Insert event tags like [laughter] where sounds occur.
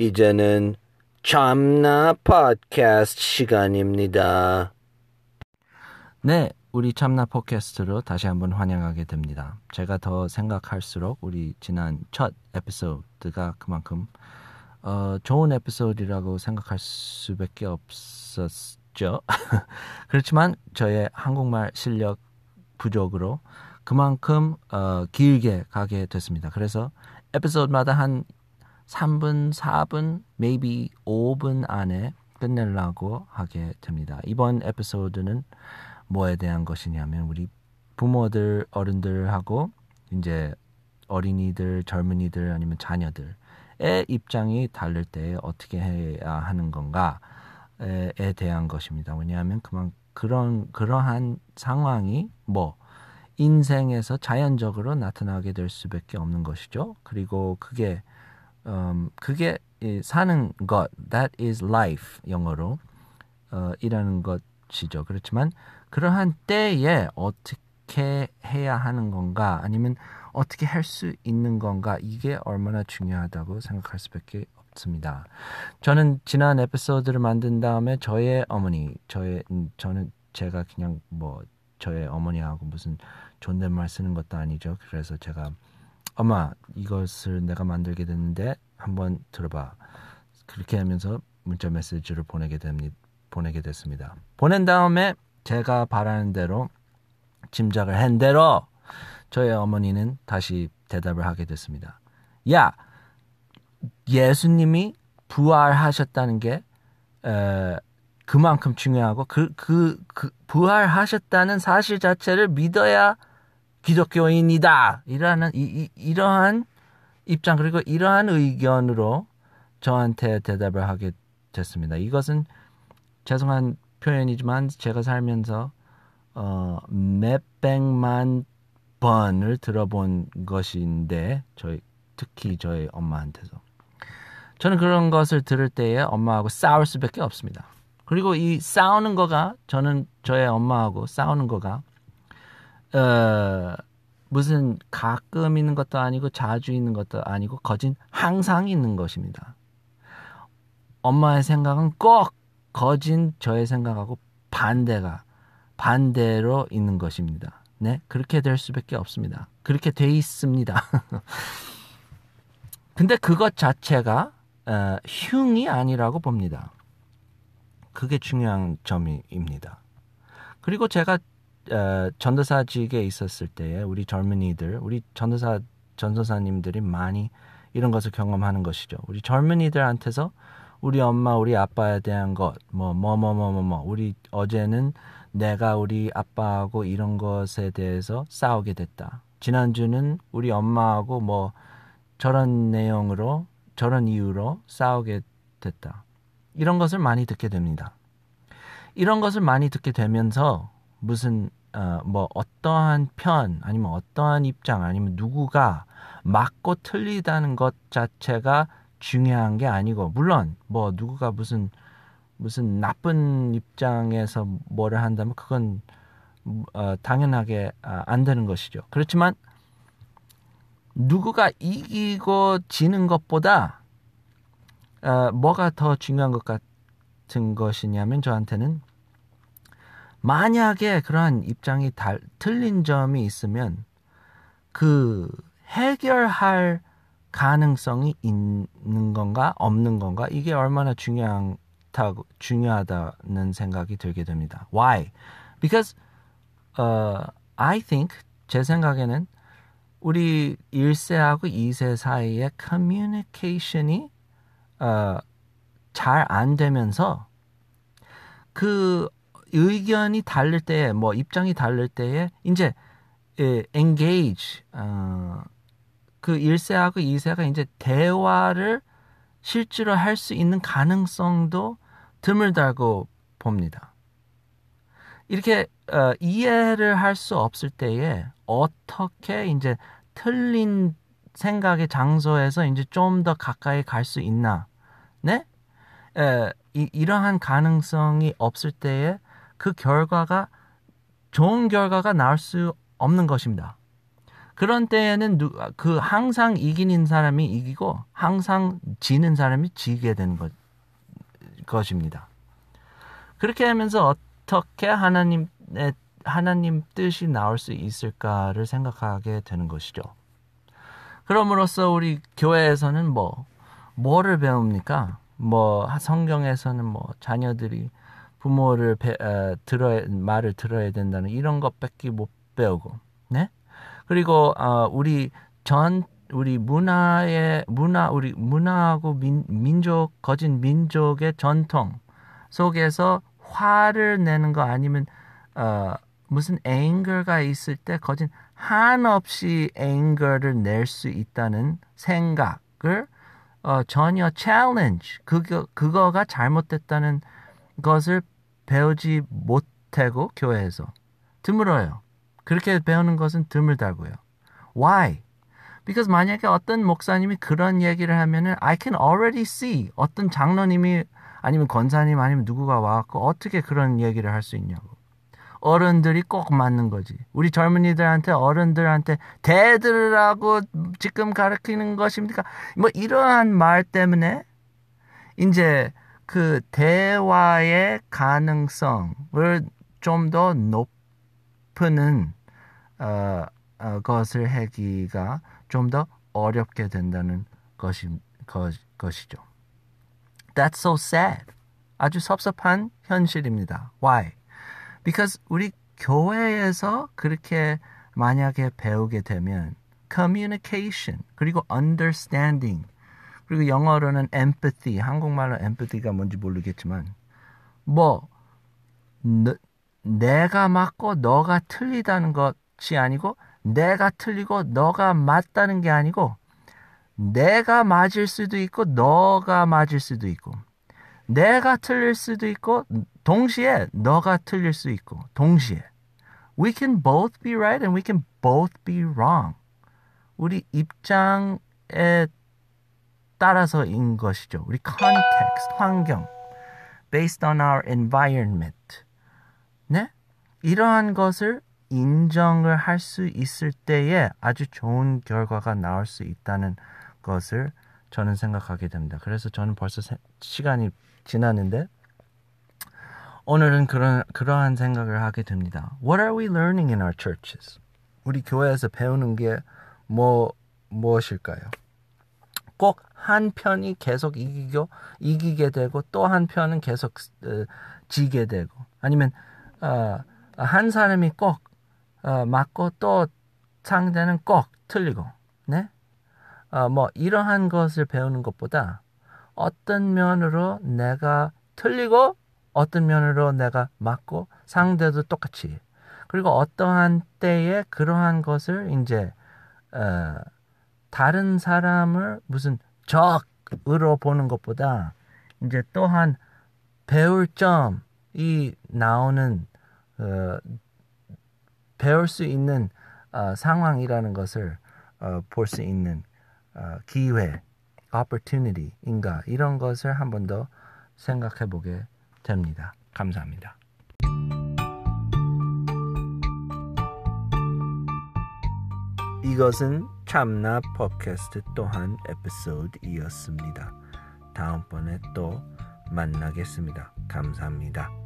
이제는 참나 팟캐스트 시간입니다. 네, 우리 참나 팟캐스트로 다시 한번 환영하게 됩니다. 제가 더 생각할수록 우리 지난 첫 에피소드가 그만큼 어, 좋은 에피소드라고 생각할 수밖에 없었죠. [laughs] 그렇지만 저의 한국말 실력 부족으로 그만큼 어, 길게 가게 됐습니다. 그래서 에피소드마다 한 3분, 4분, maybe 5분 안에 끝내려고 하게 됩니다. 이번 에피소드는 뭐에 대한 것이냐면 우리 부모들, 어른들하고 이제 어린이들, 젊은이들 아니면 자녀들의 입장이 다를 때 어떻게 해야 하는 건가에 대한 것입니다. 왜냐하면 그만 그런 그러한 상황이 뭐 인생에서 자연적으로 나타나게 될 수밖에 없는 것이죠. 그리고 그게 음, 그게 사는 것, that is life 영어로 어, 이라는 것이죠. 그렇지만 그러한 때에 어떻게 해야 하는 건가 아니면 어떻게 할 수 있는 건가 이게 얼마나 중요하다고 생각할 수밖에 없습니다. 저는 지난 에피소드를 만든 다음에 저의 어머니, 저의 음, 저는 제가 그냥 뭐 저의 어머니하고 무슨 존댓말 쓰는 것도 아니죠. 그래서 제가 엄마 이것을 내가 만들게 됐는데 한번 들어봐. 그렇게 하면서 문자 메시지를 보내게 됩니다. 보내게 됐습니다. 보낸 다음에 제가 바라는 대로 짐작을 한 대로 저의 어머니는 다시 대답을 하게 됐습니다. 야, 예수님이 부활하셨다는 게 에, 그만큼 중요하고 그, 그, 그 부활하셨다는 사실 자체를 믿어야 기독교인이다. 이러한, 이, 이, 이 러한 입장, 그리고 이러한 의견으로 저한테 대답을 하게 됐습니다. 이것은 죄송한 표현이지만 제가 살면서 어, 몇백만 번을 들어본 것인데 저희 특히 저희 엄마한테서 저는 그런 것을 들을 때에 엄마하고 싸울 수밖에 없습니다. 그리고 이 싸우는 거가 저는 저의 엄마하고 싸우는 거가 어, 무슨 가끔 있는 것도 아니고 자주 있는 것도 아니고 거진 항상 있는 것입니다. 엄마의 생각은 꼭 거진 저의 생각하고 반대가 반대로 있는 것입니다. 네, 그렇게 될 수밖에 없습니다. 그렇게 돼 있습니다. [laughs] 근데 그것 자체가 어, 흉이 아니라고 봅니다. 그게 중요한 점입니다. 그리고 제가 어, 전도사직에 있었을 때에 우리 젊은이들, 우리 전도사 전도사님들이 많이 이런 것을 경험하는 것이죠. 우리 젊은이들한테서 우리 엄마, 우리 아빠에 대한 것, 뭐, 뭐, 뭐, 뭐, 뭐, 뭐, 우리 어제는 내가 우리 아빠하고 이런 것에 대해서 싸우게 됐다. 지난주는 우리 엄마하고 뭐 저런 내용으로, 저런 이유로 싸우게 됐다. 이런 것을 많이 듣게 됩니다. 이런 것을 많이 듣게 되면서 무슨 어, 뭐 어떠한 편 아니면 어떠한 입장 아니면 누구가 맞고 틀리다는 것 자체가 중요한 게 아니고 물론 뭐 누구가 무슨 무슨 나쁜 입장에서 뭐를 한다면 그건 어, 당연하게 아, 안 되는 것이죠. 그렇지만 누구가 이기고 지는 것보다 어, 뭐가 더 중요한 것 같은 것이냐면 저한테는 만약에 그러한 입장이 달, 틀린 점이 있으면 그 해결할 가능성이 있는 건가 없는 건가 이게 얼마나 중요하다고 중요하다는 생각이 들게 됩니다. Why? Because uh, I think 제 생각에는 우리 1세하고 2세 사이의 커뮤니케이션이 uh, 잘안 되면서 그 의견이 다를 때, 뭐 입장이 다를 때에 이제 예, engage 어, 그 1세하고 2세가 이제 대화를 실제로 할 수 있는 가능성도 드물다고 봅니다. 이렇게 어, 이해를 할 수 없을 때에 어떻게 이제 틀린 생각의 장소에서 이제 좀 더 가까이 갈 수 있나? 네? 에, 이, 이러한 가능성이 없을 때에 그 결과가 좋은 결과가 나올 수 없는 것입니다. 그런 때에는 누, 그 항상 이기는 사람이 이기고 항상 지는 사람이 지게 되는 것, 것입니다. 그렇게 하면서 어떻게 하나님의 하나님 뜻이 나올 수 있을까를 생각하게 되는 것이죠. 그럼으로써 우리 교회에서는 뭐 뭐를 배웁니까? 뭐 성경에서는 뭐 자녀들이 부모를 배, 어, 들어야 말을 들어야 된다는 이런 것밖에 못 배우고, 네? 그리고 어, 우리 전 우리 문화의 문화 우리 문화하고 민, 민족 거진 민족의 전통 속에서 화를 내는 거 아니면 어, 무슨 앵거가 있을 때 거진 한없이 앵거를 낼수 있다는 생각을 어, 전혀 챌린지 그거 그거가 잘못됐다는 것을 배우지 못하고 교회에서 드물어요. 그렇게 배우는 것은 드물다고요. Why? Because 만약에 어떤 목사님이 그런 얘기를 하면은 I can already see 어떤 장로님이 아니면 권사님 아니면 누구가 와갖고 어떻게 그런 얘기를 할 수 있냐고. 어른들이 꼭 맞는 거지. 우리 젊은이들한테 어른들한테 대들으라고 지금 가르치는 것입니까? 뭐 이러한 말 때문에 이제 그 대화의 가능성을 좀 더 높이는 어, 어, 것을 하기가 좀 더 어렵게 된다는 것이, 것, 것이죠. That's so sad. 아주 섭섭한 현실입니다. Why? Because 우리 교회에서 그렇게 만약에 배우게 되면 communication 그리고 understanding 그리고 영어로는 empathy 한국말로 empathy가 뭔지 모르겠지만 뭐 너, 내가 맞고 너가 틀리다는 것이 아니고 내가 틀리고 너가 맞다는 게 아니고 내가 맞을 수도 있고 너가 맞을 수도 있고 내가 틀릴 수도 있고 동시에 너가 틀릴 수 있고 동시에 we can both be right and we can both be wrong. 우리 입장에 따라서인 것이죠. 우리 context, 환경, based on our environment. 네? 이러한 것을 인정을 할 수 있을 때에 아주 좋은 결과가 나올 수 있다는 것을 저는 생각하게 됩니다. 그래서 저는 벌써 세, 시간이 지났는데 오늘은 그런 그러한 생각을 하게 됩니다. What are we learning in our churches? 우리 교회에서 배우는 게 뭐 무엇일까요? 꼭한 편이 계속 이기고 이기게 되고 또 한 편은 계속 어, 지게 되고 아니면 어, 한 사람이 꼭 어, 맞고 또 상대는 꼭 틀리고 네? 어, 뭐 이러한 것을 배우는 것보다 어떤 면으로 내가 틀리고 어떤 면으로 내가 맞고 상대도 똑같이 그리고 어떠한 때에 그러한 것을 이제 어, 다른 사람을 무슨 적으로 보는 것보다 이제 또한 배울 점이 나오는 어, 배울 수 있는 어, 상황이라는 것을 어, 볼 수 있는 어, 기회, opportunity인가 이런 것을 한 번 더 생각해 보게 됩니다. 감사합니다. 이것은 참나 팟캐스트 또한 에피소드이었습니다. 다음번에 또 만나겠습니다. 감사합니다.